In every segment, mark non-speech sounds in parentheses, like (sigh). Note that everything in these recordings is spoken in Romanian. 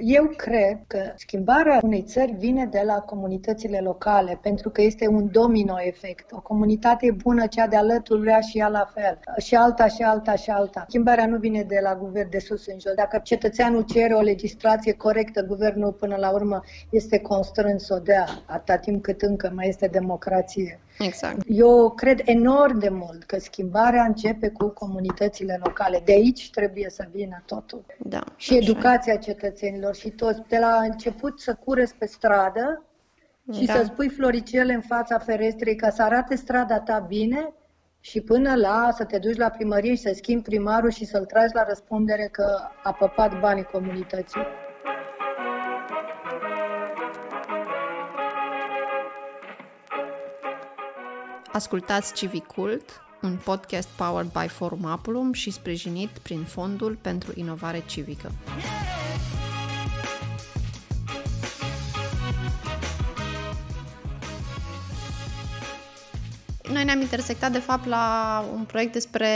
Eu cred că schimbarea unei țări vine de la comunitățile locale, pentru că este un domino efect. O comunitate bună, cea de alături vrea și ea la fel. Și alta, și alta, și alta. Schimbarea nu vine de la guvern de sus în jos. Dacă cetățeanul cere o legislație corectă, guvernul până la urmă este constrâns să o dea, atâta timp cât încă mai este democrație. Exact. Eu cred enorm de mult că schimbarea începe cu comunitățile locale. De aici trebuie să vină totul. Da, și educația cetățenilor și toți. De la început să cureți pe stradă și da. să-ți pui floricele în fața ferestrei ca să arate strada ta bine și până la să te duci la primărie și să schimbi primarul și să-l tragi la răspundere că a păpat banii comunității. Ascultați Civicult, un podcast powered by Forum Apulum și sprijinit prin Fondul pentru Inovare Civică. Noi ne-am intersectat, de fapt, la un proiect despre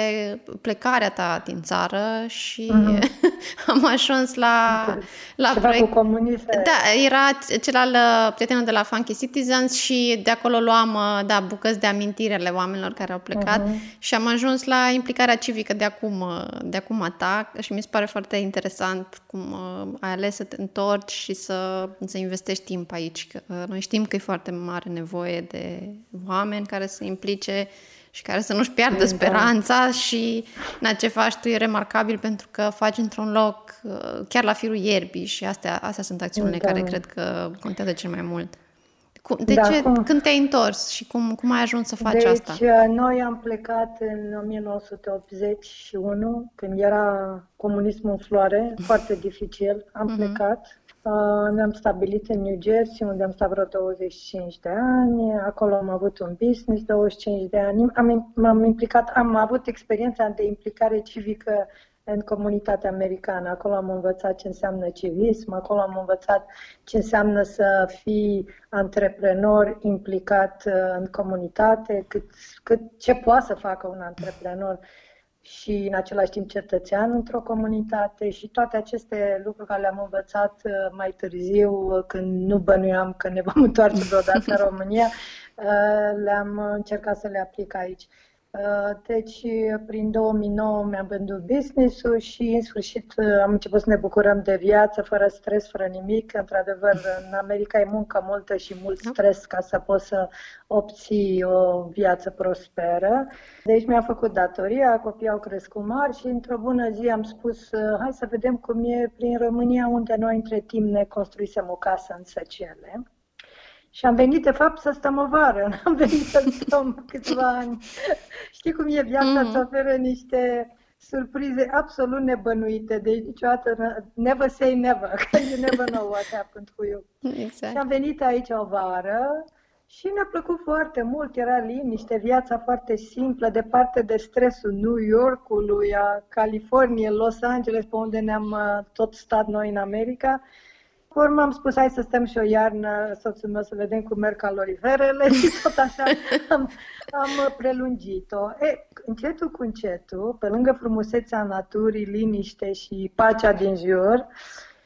plecarea ta din țară și uh-huh. Am ajuns la, la Ceva proiect. Cu comuniste. Da, era cel al uh, prietenul de la Funky Citizens și de acolo luam uh, da, bucăți de amintire ale oamenilor care au plecat uh-huh. și am ajuns la implicarea civică de acum, uh, de acum a ta și mi se pare foarte interesant cum ai ales să te întorci și să, să investești timp aici. Că noi știm că e foarte mare nevoie de oameni care să implice și care să nu-și piardă da. speranța și na, ce faci tu e remarcabil pentru că faci într-un loc uh, chiar la firul ierbii și astea, astea sunt acțiunile da. care cred că contează cel mai mult. De da, ce, cum? când te-ai întors și cum, cum ai ajuns să faci deci, asta? Deci, noi am plecat în 1981, când era comunismul în floare, (laughs) foarte dificil. Am uh-huh. plecat Uh, ne-am stabilit în New Jersey, unde am stat vreo 25 de ani. Acolo am avut un business 25 de ani. Am, m-am implicat, am avut experiența de implicare civică în comunitatea americană. Acolo am învățat ce înseamnă civism, acolo am învățat ce înseamnă să fii antreprenor implicat uh, în comunitate, cât, cât, ce poate să facă un antreprenor și în același timp cetățean într-o comunitate și toate aceste lucruri care le-am învățat uh, mai târziu, uh, când nu bănuiam că ne vom întoarce (laughs) vreodată în România, uh, le-am încercat să le aplic aici. Uh, deci, prin 2009 mi-am vândut business-ul și, în sfârșit, uh, am început să ne bucurăm de viață, fără stres, fără nimic. Într-adevăr, în America e muncă multă și mult da. stres ca să poți să obții o viață prosperă. Deci mi-am făcut datoria, copiii au crescut mari și, într-o bună zi, am spus, uh, hai să vedem cum e prin România, unde noi, între timp, ne construisem o casă în Săcele. Și am venit, de fapt, să stăm o vară. (laughs) Am venit să stăm câțiva ani. Știi cum e viața, mm. îți oferă niște surprize absolut nebănuite. Deci niciodată, never say never, (laughs) că you never know what happened to you. Exact. Și am venit aici o vară și ne-a plăcut foarte mult. Era liniște, viața foarte simplă, departe de stresul New Yorkului, a Californiei, Los Angeles, pe unde ne-am uh, tot stat noi în America. Urmă am spus, hai să stăm și o iarnă, soțul meu, să vedem cum merg caloriferele și tot așa. (laughs) Am, am prelungit-o. E, încetul cu încetul, pe lângă frumusețea naturii, liniște și pacea din jur,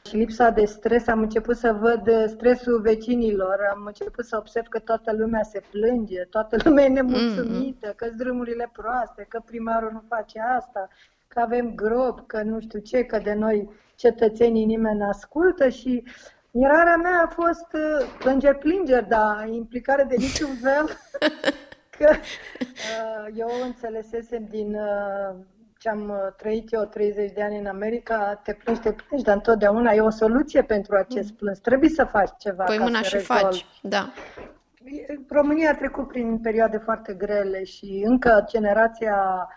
și lipsa de stres, am început să văd stresul vecinilor, am început să observ că toată lumea se plânge, toată lumea e nemulțumită, că drumurile proaste, că primarul nu face asta, că avem grob, că nu știu ce, că de noi cetățenii nimeni ascultă și mirarea mea a fost uh, plângeri plângeri, dar implicare de niciun fel. (laughs) că uh, eu înțelesesem din uh, ce am trăit eu 30 de ani în America, te plângi, te plângi, dar întotdeauna e o soluție pentru acest plâns. Trebuie să faci ceva Păi mâna și rezolvi. faci, da. România a trecut prin perioade foarte grele și încă generația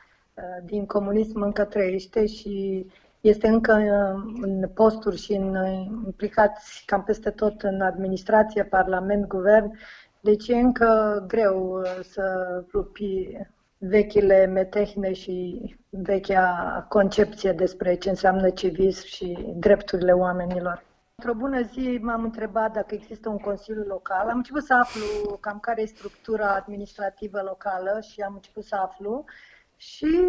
din comunism încă trăiește și este încă uh, în posturi și în, uh, implicați cam peste tot în administrație, parlament, guvern, deci e încă greu uh, să rupi vechile metehne și vechea concepție despre ce înseamnă civism și drepturile oamenilor. Într-o bună zi m-am întrebat dacă există un consiliu local. Am început să aflu cam care e structura administrativă locală și am început să aflu și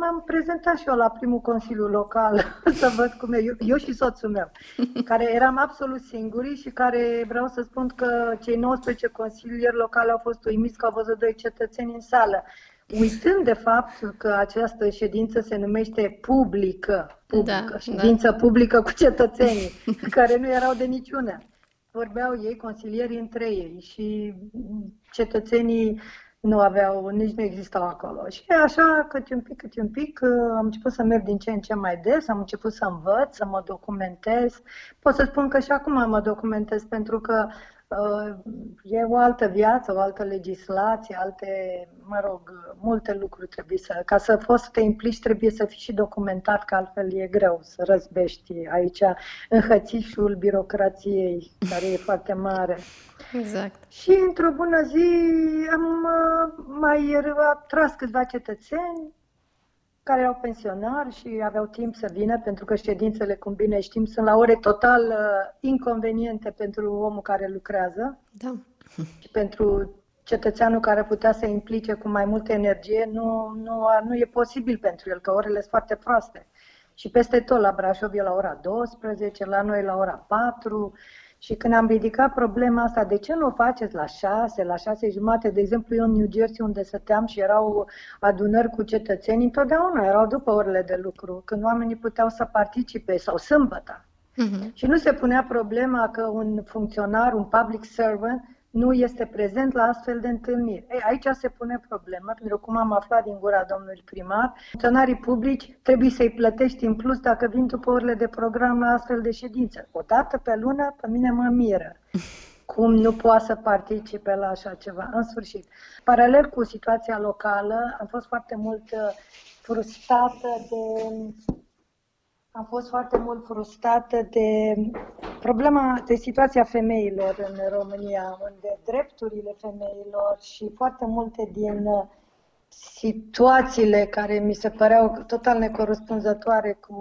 m-am prezentat și eu la primul consiliu local (laughs) să văd cum e. Eu, eu și soțul meu, (laughs) care eram absolut singuri și care vreau să spun că cei 19 consilieri locali au fost uimiți că au văzut doi cetățeni în sală. Uitând de fapt că această ședință se numește publică, publică da, ședință da. publică cu cetățenii, (laughs) care nu erau de niciuna. Vorbeau ei, consilierii între ei și cetățenii nu aveau, nici nu existau acolo. Și așa, câte un pic, câte un pic, am început să merg din ce în ce mai des, am început să învăț, să mă documentez. Pot să spun că și acum mă documentez pentru că uh, e o altă viață, o altă legislație, alte, mă rog, multe lucruri trebuie să, ca să poți să te implici, trebuie să fii și documentat, că altfel e greu să răzbești aici în hățișul birocrației, care e foarte mare. Exact. Și într-o bună zi am uh, mai tras câțiva cetățeni care erau pensionari și aveau timp să vină, pentru că ședințele, cum bine știm, sunt la ore total uh, inconveniente pentru omul care lucrează. Da. Și pentru cetățeanul care putea să implice cu mai multă energie, nu, nu, nu e posibil pentru el, că orele sunt foarte proaste. Și peste tot, la Brașov e la ora 12, la noi la ora 4, și când am ridicat problema asta, de ce nu o faceți la șase, la șase jumate, de exemplu eu în New Jersey unde stăteam și erau adunări cu cetățeni, întotdeauna erau după orele de lucru, când oamenii puteau să participe sau sâmbătă. Uh-huh. Și nu se punea problema că un funcționar, un public servant, nu este prezent la astfel de întâlniri. Ei, aici se pune problema, pentru că cum am aflat din gura domnului primar, funcționarii publici trebuie să-i plătești în plus dacă vin după orele de program la astfel de ședințe. O dată pe lună, pe mine mă miră. (laughs) Cum nu poate să participe la așa ceva. În sfârșit, paralel cu situația locală, am fost foarte mult uh, frustrată de am fost foarte mult frustrată de problema, de situația femeilor în România, unde drepturile femeilor și foarte multe din uh, situațiile care mi se păreau total necorespunzătoare cu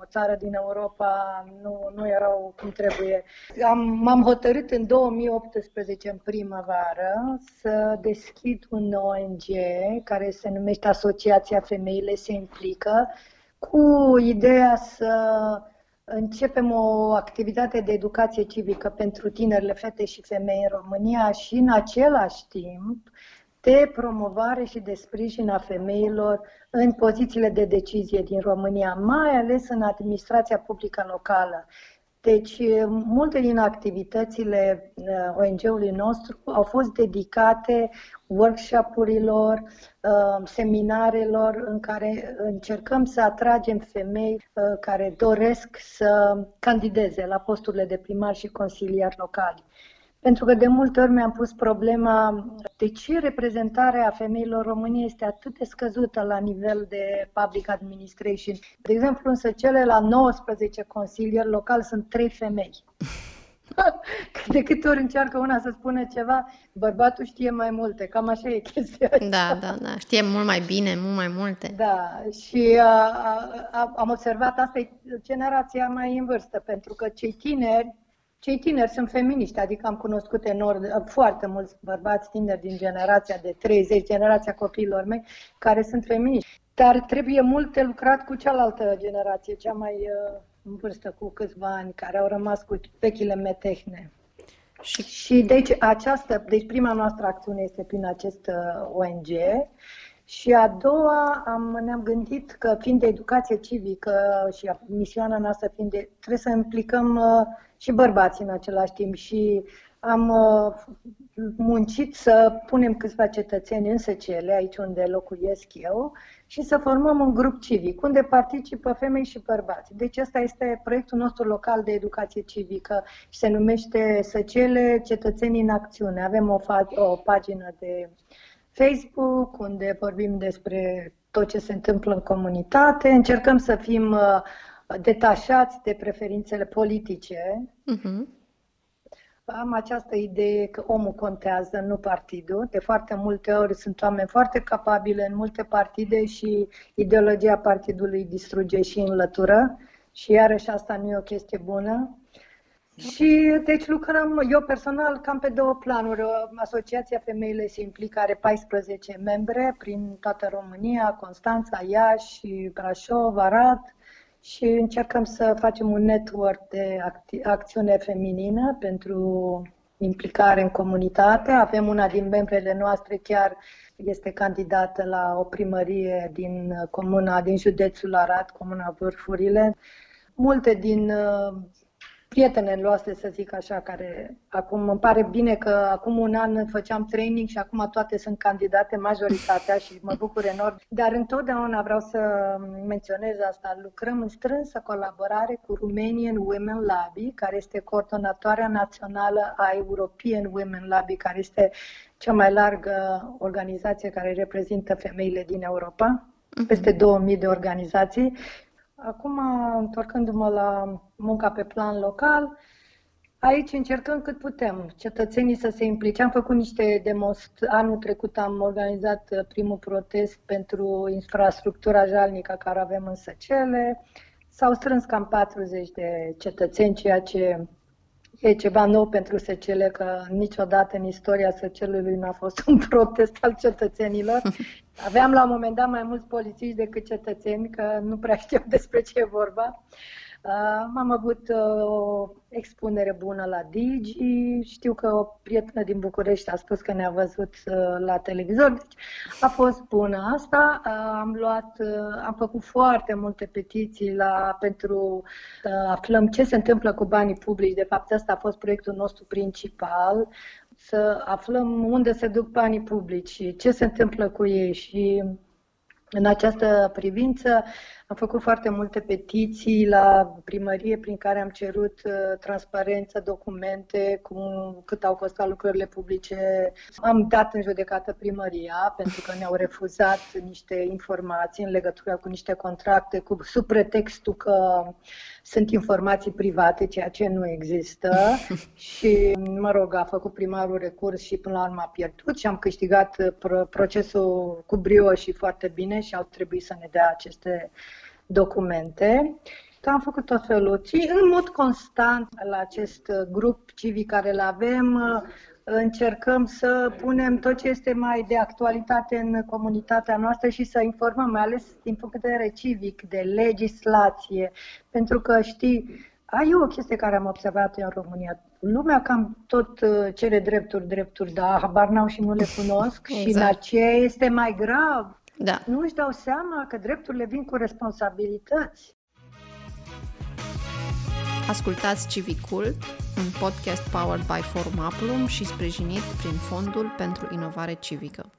o țară din Europa nu, nu erau cum trebuie. Am, m-am hotărât în 2018, în primăvară, să deschid un ONG care se numește Asociația Femeile se implică, cu ideea să începem o activitate de educație civică pentru tinerile fete și femei în România și în același timp de promovare și de sprijin a femeilor în pozițiile de decizie din România, mai ales în administrația publică locală. Deci, multe din activitățile uh, ONG-ului nostru au fost dedicate workshop-urilor, uh, seminarelor în care încercăm să atragem femei uh, care doresc să candideze la posturile de primar și consiliar locali. Pentru că de multe ori mi-am pus problema de ce reprezentarea femeilor României este atât de scăzută la nivel de public administration. De exemplu, însă cele la 19 consilieri locali sunt trei femei. (laughs) de câte ori încearcă una să spună ceva, bărbatul știe mai multe, cam așa e chestia Da, da, da, știe mult mai bine, mult mai multe. Da, și a, a, am observat asta e generația mai în vârstă, pentru că cei tineri cei tineri sunt feminiști, adică am cunoscut enorm, foarte mulți bărbați tineri din generația de 30, generația copiilor mei, care sunt feminiști. Dar trebuie mult de lucrat cu cealaltă generație, cea mai uh, în vârstă, cu câțiva ani, care au rămas cu vechile metehne. Și, și deci această, deci prima noastră acțiune este prin acest uh, ONG și a doua am, ne-am gândit că fiind de educație civică și misiunea noastră fiind de, trebuie să implicăm uh, și bărbații în același timp și am uh, muncit să punem câțiva cetățeni în cele aici unde locuiesc eu, și să formăm un grup civic, unde participă femei și bărbați. Deci ăsta este proiectul nostru local de educație civică și se numește Săcele Cetățenii în Acțiune. Avem o, fa- o pagină de Facebook unde vorbim despre tot ce se întâmplă în comunitate. Încercăm să fim uh, detașați de preferințele politice. Uh-huh. Am această idee că omul contează, nu partidul. De foarte multe ori sunt oameni foarte capabile în multe partide și ideologia partidului distruge și înlătură. Și iarăși asta nu e o chestie bună. Și deci lucrăm, eu personal, cam pe două planuri. Asociația Femeile se implică, are 14 membre prin toată România, Constanța, Iași, Brașov, Arad și încercăm să facem un network de acti- acțiune feminină pentru implicare în comunitate. Avem una din membrele noastre chiar este candidată la o primărie din comuna, din județul Arad, comuna Vârfurile. Multe din uh, prietenele noastre, să zic așa, care acum îmi pare bine că acum un an făceam training și acum toate sunt candidate, majoritatea și mă bucur enorm. Dar întotdeauna vreau să menționez asta. Lucrăm în strânsă colaborare cu Romanian Women Lobby, care este coordonatoarea națională a European Women Lobby, care este cea mai largă organizație care reprezintă femeile din Europa mhm. peste 2000 de organizații Acum, întorcându-mă la munca pe plan local, aici încercăm cât putem cetățenii să se implice. Am făcut niște demonstrații. Anul trecut am organizat primul protest pentru infrastructura jalnică care avem în Săcele. S-au strâns cam 40 de cetățeni, ceea ce E ceva nou pentru Secele, că niciodată în istoria Secelului nu a fost (laughs) un protest al cetățenilor. (laughs) Aveam la un moment dat mai mulți polițiști decât cetățeni, că nu prea știau despre ce e vorba. Uh, am avut uh, o expunere bună la Digi, știu că o prietenă din București a spus că ne-a văzut uh, la televizor, deci a fost bună asta. Am luat, am făcut foarte multe petiții la, pentru să aflăm ce se întâmplă cu banii publici. De fapt, ăsta a fost proiectul nostru principal, să aflăm unde se duc banii publici și ce se întâmplă cu ei și în această privință am făcut foarte multe petiții la primărie prin care am cerut uh, transparență, documente, cum, cât au costat lucrările publice. Am dat în judecată primăria pentru că ne-au refuzat niște informații în legătură cu niște contracte cu, sub pretextul că sunt informații private, ceea ce nu există. (laughs) și, mă rog, a făcut primarul recurs și până la urmă a pierdut și am câștigat uh, procesul cu brio și foarte bine și au trebuit să ne dea aceste documente. Am făcut tot felul și în mod constant la acest grup civic care îl avem, încercăm să punem tot ce este mai de actualitate în comunitatea noastră și să informăm, mai ales din punct de vedere civic, de legislație, pentru că știi, ai o chestie care am observat în România. Lumea cam tot uh, cere drepturi, drepturi, dar habar n-au și nu le cunosc (laughs) exact. și la ce este mai grav da. Nu își dau seama că drepturile vin cu responsabilități. Ascultați Civicul, un podcast powered by Forum Aplum și sprijinit prin Fondul pentru Inovare Civică.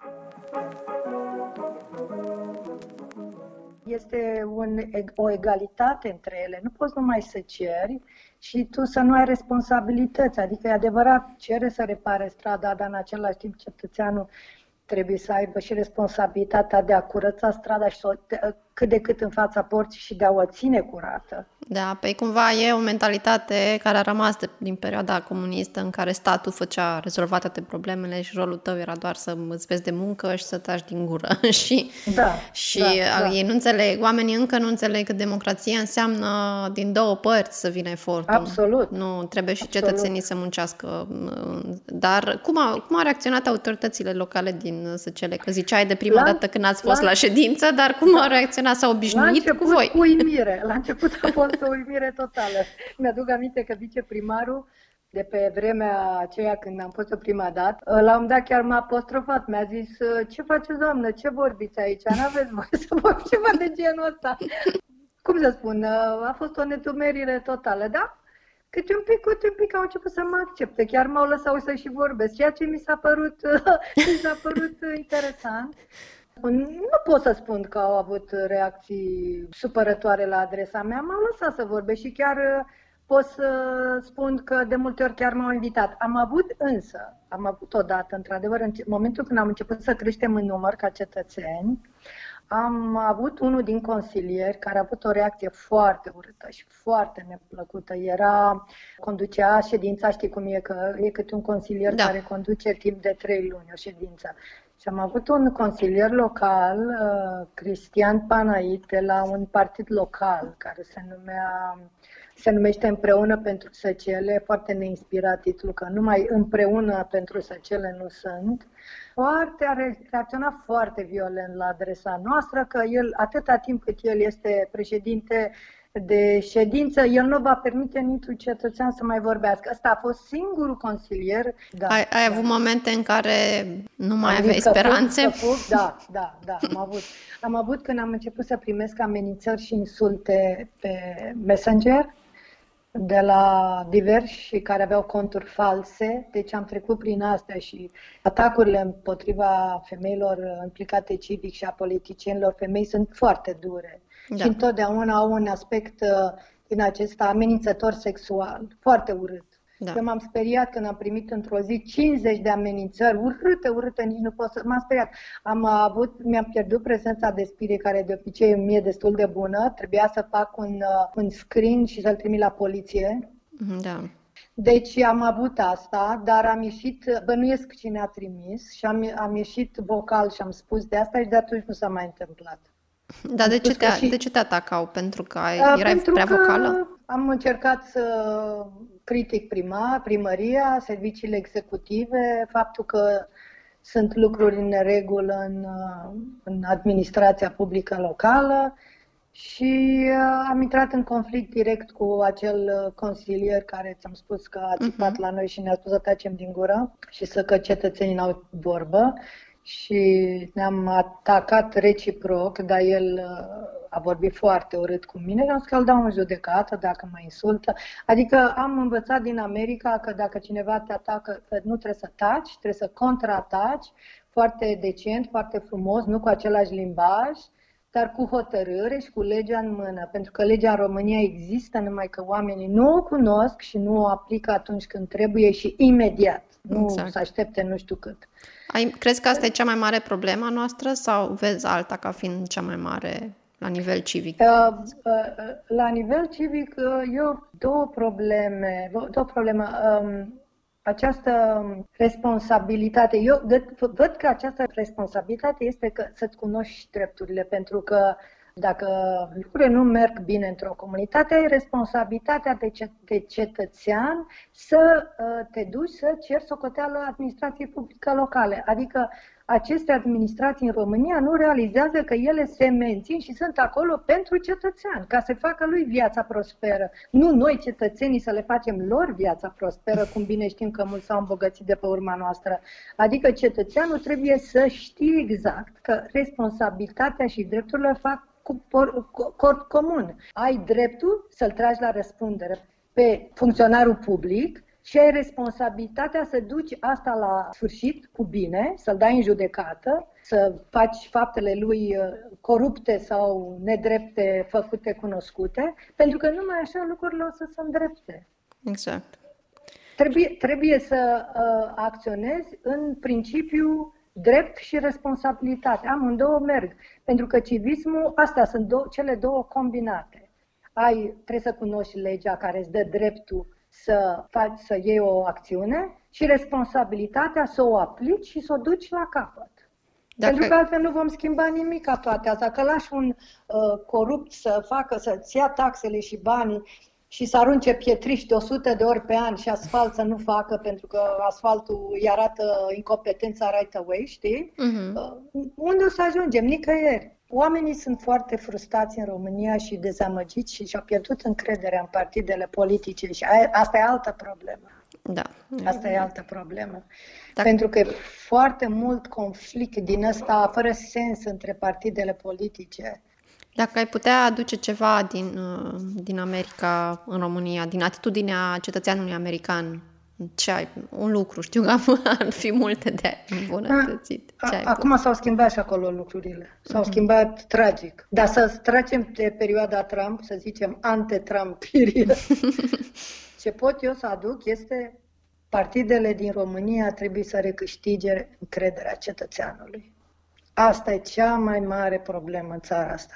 Este un, o egalitate între ele. Nu poți numai să ceri și tu să nu ai responsabilități. Adică e adevărat, cere să repare strada, dar în același timp cetățeanul trebuie să aibă și responsabilitatea de a curăța strada și să o, cât de cât în fața porții și de a o ține curată. Da, pe cumva e o mentalitate care a rămas de, din perioada comunistă în care statul făcea, rezolva toate problemele și rolul tău era doar să îți vezi de muncă și să taci din gură. (laughs) și da, și da, da. ei nu înțeleg, oamenii încă nu înțeleg că democrația înseamnă din două părți să vină efortul. Absolut. Nu, trebuie și Absolut. cetățenii să muncească. Dar cum, a, cum au reacționat autoritățile locale din Săcele? Că ziceai de prima la, dată când ați fost la, la ședință, dar cum da. au reacționat Elena s-a obișnuit la cu voi. cu uimire. La început a fost o uimire totală. Mi-aduc aminte că viceprimarul de pe vremea aceea când am fost-o prima dată, la un dat chiar m-a apostrofat, mi-a zis, ce faceți doamnă, ce vorbiți aici, n-aveți voie să vorbiți ceva de genul ăsta. Cum să spun, a fost o netumerire totală, da? Câte un pic, câte un pic au început să mă accepte, chiar m-au lăsat să și vorbesc, ceea ce mi s-a părut, (laughs) mi s-a părut interesant. Nu pot să spun că au avut reacții supărătoare la adresa mea, m-au lăsat să vorbesc și chiar uh, pot să spun că de multe ori chiar m-au invitat. Am avut însă, am avut odată, într-adevăr, în momentul când am început să creștem în număr ca cetățeni, am avut unul din consilieri care a avut o reacție foarte urâtă și foarte neplăcută. Era, conducea ședința, știi cum e, că e câte un consilier da. care conduce timp de trei luni o ședință Și am avut un consilier local, uh, Cristian Panait, de la un partid local care se numea se numește Împreună pentru Săcele, foarte neinspirat titlul, că numai împreună pentru Săcele nu sunt. Foarte, a reacționat foarte violent la adresa noastră, că el, atâta timp cât el este președinte de ședință, el nu va permite niciun cetățean să mai vorbească. Asta a fost singurul consilier. Da, ai, ai da. avut momente în care nu mai am aveai speranțe? Fug, da, da, da, am avut. Am avut când am început să primesc amenințări și insulte pe Messenger de la diversi care aveau conturi false, deci am trecut prin astea și atacurile împotriva femeilor implicate civic și a politicienilor femei sunt foarte dure da. și întotdeauna au un aspect uh, din acesta amenințător sexual, foarte urât. Da. Eu m-am speriat când am primit într-o zi 50 de amenințări, urâte, urâte, nici nu pot să... M-am speriat. Am avut, mi-am pierdut prezența de spirit, care de obicei mi e destul de bună. Trebuia să fac un, uh, un screen și să-l trimit la poliție. Da. Deci am avut asta, dar am ieșit, bănuiesc cine a trimis și am, am ieșit vocal și am spus de asta și de atunci nu s-a mai întâmplat. Dar de ce, te, și... de ce te atacau? Pentru că ai, uh, erai pentru prea vocală? am încercat să critic prima, primăria, serviciile executive, faptul că sunt lucruri în neregulă în, în administrația publică locală și uh, am intrat în conflict direct cu acel consilier care ți-am spus că a țipat uh-huh. la noi și ne-a spus să tacem din gură și să că cetățenii n-au vorbă și ne-am atacat reciproc, dar el uh, a vorbit foarte urât cu mine și am zis că îl dau în judecată dacă mă insultă. Adică am învățat din America că dacă cineva te atacă, nu trebuie să taci, trebuie să contraataci foarte decent, foarte frumos, nu cu același limbaj, dar cu hotărâre și cu legea în mână. Pentru că legea în România există, numai că oamenii nu o cunosc și nu o aplică atunci când trebuie și imediat. Nu exact. să aștepte nu știu cât. Ai, crezi că asta e cea mai mare problemă a noastră sau vezi alta ca fiind cea mai mare la nivel civic? Uh, uh, la nivel civic, uh, eu două probleme. Două probleme. Um, această responsabilitate, eu văd că această responsabilitate este că să-ți cunoști drepturile, pentru că dacă lucrurile nu merg bine într-o comunitate, ai responsabilitatea de, cet- de cetățean să uh, te duci să ceri socoteală administrației publică locale. Adică aceste administrații în România nu realizează că ele se mențin și sunt acolo pentru cetățean, ca să facă lui viața prosperă. Nu noi, cetățenii, să le facem lor viața prosperă, cum bine știm că mulți s-au îmbogățit de pe urma noastră. Adică cetățeanul trebuie să știe exact că responsabilitatea și drepturile fac corp comun. Ai dreptul să-l tragi la răspundere pe funcționarul public și ai responsabilitatea să duci asta la sfârșit cu bine, să-l dai în judecată, să faci faptele lui uh, corupte sau nedrepte făcute cunoscute, pentru că numai așa lucrurile o să se îndrepte. Exact. Trebuie, trebuie să uh, acționezi în principiu drept și responsabilitate. Amândouă merg. Pentru că civismul, astea sunt dou- cele două combinate. Ai, trebuie să cunoști legea care îți dă dreptul să faci, să iei o acțiune și responsabilitatea să o aplici și să o duci la capăt. Dacă... Pentru că altfel nu vom schimba nimic ca toate astea. Că lași un uh, corupt să facă, să-ți ia taxele și banii și să arunce pietriști de 100 de ori pe an și asfalt să nu facă pentru că asfaltul îi arată incompetența right away, știi? Uh-huh. Unde o să ajungem? Nicăieri. Oamenii sunt foarte frustrați în România și dezamăgiți și și-au pierdut încrederea în partidele politice și asta e altă problemă. Da. Asta e altă problemă. Dacă... Pentru că e foarte mult conflict din ăsta fără sens între partidele politice. Dacă ai putea aduce ceva din, uh, din America în România, din atitudinea cetățeanului american, ce ai, un lucru, știu că (laughs) ar fi multe de îmbunătățit. Ce ai Acum s-au schimbat și acolo lucrurile. S-au uh-huh. schimbat tragic. Dar să tragem de perioada Trump, să zicem ante-Trump period, (laughs) ce pot eu să aduc este partidele din România trebuie să recâștige încrederea cetățeanului. Asta e cea mai mare problemă în țara asta.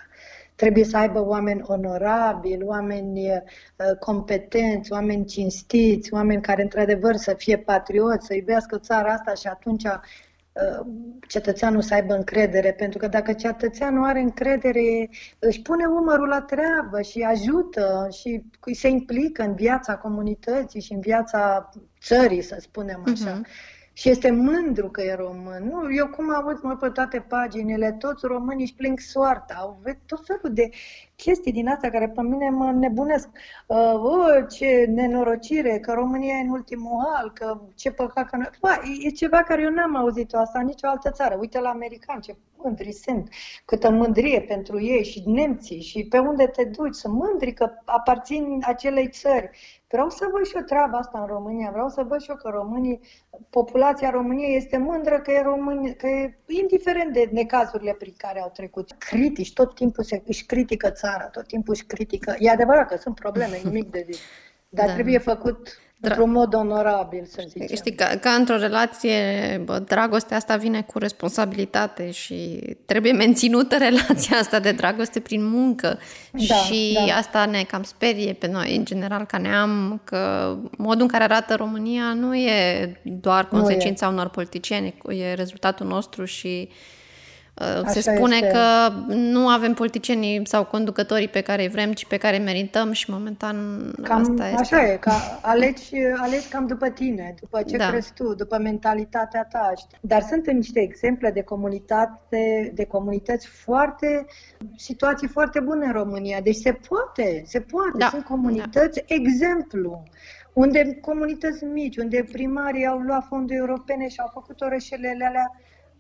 Trebuie să aibă oameni onorabili, oameni uh, competenți, oameni cinstiți, oameni care într-adevăr să fie patrioți, să iubească țara asta și atunci uh, cetățeanul să aibă încredere, pentru că dacă cetățeanul are încredere, își pune umărul la treabă și ajută și se implică în viața comunității și în viața țării, să spunem așa. Uh-huh și este mândru că e român. Nu, eu cum am văzut mă, pe toate paginile, toți românii își plâng soarta, au tot felul de chestii din astea care pe mine mă nebunesc. Uh, oh, ce nenorocire, că România e în ultimul hal, că ce păcat că nu... Ba, e ceva care eu n-am auzit-o asta în nicio altă țară. Uite la americani, ce mândri sunt, câtă mândrie pentru ei și nemții și pe unde te duci, sunt mândri că aparțin acelei țări. Vreau să văd și eu treaba asta în România, vreau să văd și eu că românii, populația României este mândră că e român, că e, indiferent de necazurile prin care au trecut. Critici, tot timpul se, își critică țara, tot timpul își critică. E adevărat că sunt probleme, nimic de zis. Dar (laughs) da. trebuie făcut într-un mod onorabil, să zicem. Știi, ca, ca într-o relație, bă, dragostea asta vine cu responsabilitate și trebuie menținută relația asta de dragoste prin muncă. Da, și da. asta ne cam sperie pe noi, în general, ca neam, că modul în care arată România nu e doar consecința e. unor politicieni, e rezultatul nostru și Așa Se spune este. că nu avem politicienii sau conducătorii pe care îi vrem, ci pe care merитăm și momentan cam, asta este. Așa e, ca alegi, alegi cam după tine, după ce da. crezi tu, după mentalitatea ta. Dar sunt niște exemple de comunitate, de comunități foarte, situații foarte bune în România. Deci se poate, se poate. Da. Sunt comunități da. exemplu unde comunități mici, unde primarii au luat fonduri europene și au făcut orășelele alea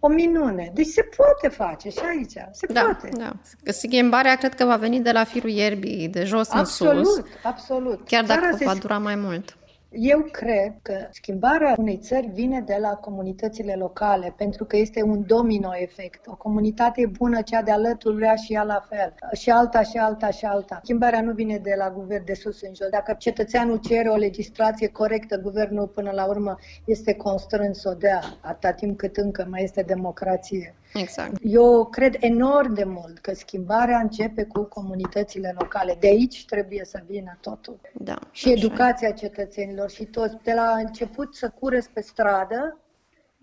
o minune. Deci se poate face și aici. Se da, poate. Da. Schimbarea cred că va veni de la firul ierbii, de jos absolut, în sus. Absolut, absolut. Chiar dacă va dura mai mult. Eu cred că schimbarea unei țări vine de la comunitățile locale, pentru că este un domino efect. O comunitate bună, cea de alături vrea și ea la fel. Și alta, și alta, și alta. Schimbarea nu vine de la guvern de sus în jos. Dacă cetățeanul cere o legislație corectă, guvernul până la urmă este constrâns să o dea, atâta timp cât încă mai este democrație. Exact. Eu cred enorm de mult că schimbarea începe cu comunitățile locale. De aici trebuie să vină totul. Da, și educația e. cetățenilor și toți. De la început să cureți pe stradă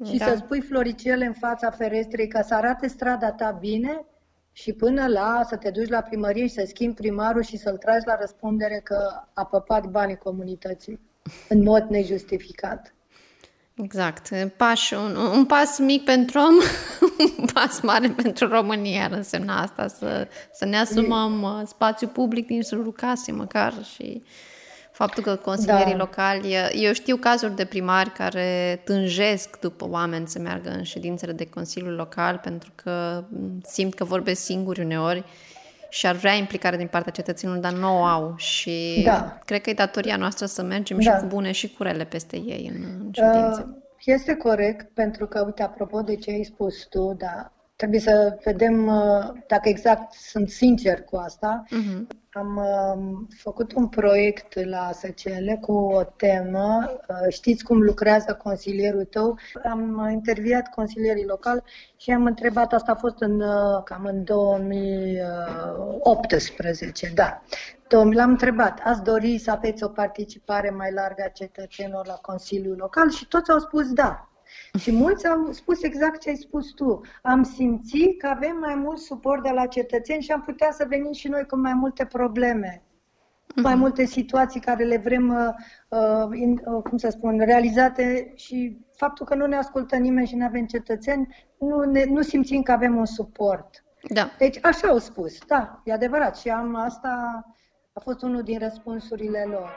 și da. să-ți pui floricele în fața ferestrei ca să arate strada ta bine și până la să te duci la primărie și să schimbi primarul și să-l tragi la răspundere că a păpat banii comunității în mod nejustificat. Exact. Paș, un, un pas mic pentru om, (laughs) un pas mare pentru România ar însemna asta, să, să ne asumăm uh, spațiu public din jurul casei măcar și faptul că consilierii da. locali, eu știu cazuri de primari care tânjesc după oameni să meargă în ședințele de Consiliul Local pentru că simt că vorbesc singuri uneori și ar vrea implicare din partea cetățenilor, dar nu o au. Și da. cred că e datoria noastră să mergem da. și cu bune și cu rele peste ei în, în ședințe. Uh, este corect, pentru că, uite, apropo de ce ai spus tu, da, trebuie să vedem uh, dacă exact sunt sincer cu asta. Uh-huh. Am uh, făcut un proiect la SCL cu o temă. Uh, știți cum lucrează consilierul tău? Am interviat consilierii locali și am întrebat, asta a fost în, uh, cam în 2018, da. L-am întrebat, ați dori să aveți o participare mai largă a cetățenilor la Consiliul Local? Și toți au spus da. Și mulți au spus exact ce ai spus tu. Am simțit că avem mai mult suport de la cetățeni și am putea să venim și noi cu mai multe probleme, uh-huh. mai multe situații care le vrem, uh, uh, in, uh, cum să spun, realizate și faptul că nu ne ascultă nimeni și nu avem cetățeni, nu, ne, nu simțim că avem un suport. Da. Deci așa au spus, da, e adevărat și am asta a fost unul din răspunsurile lor.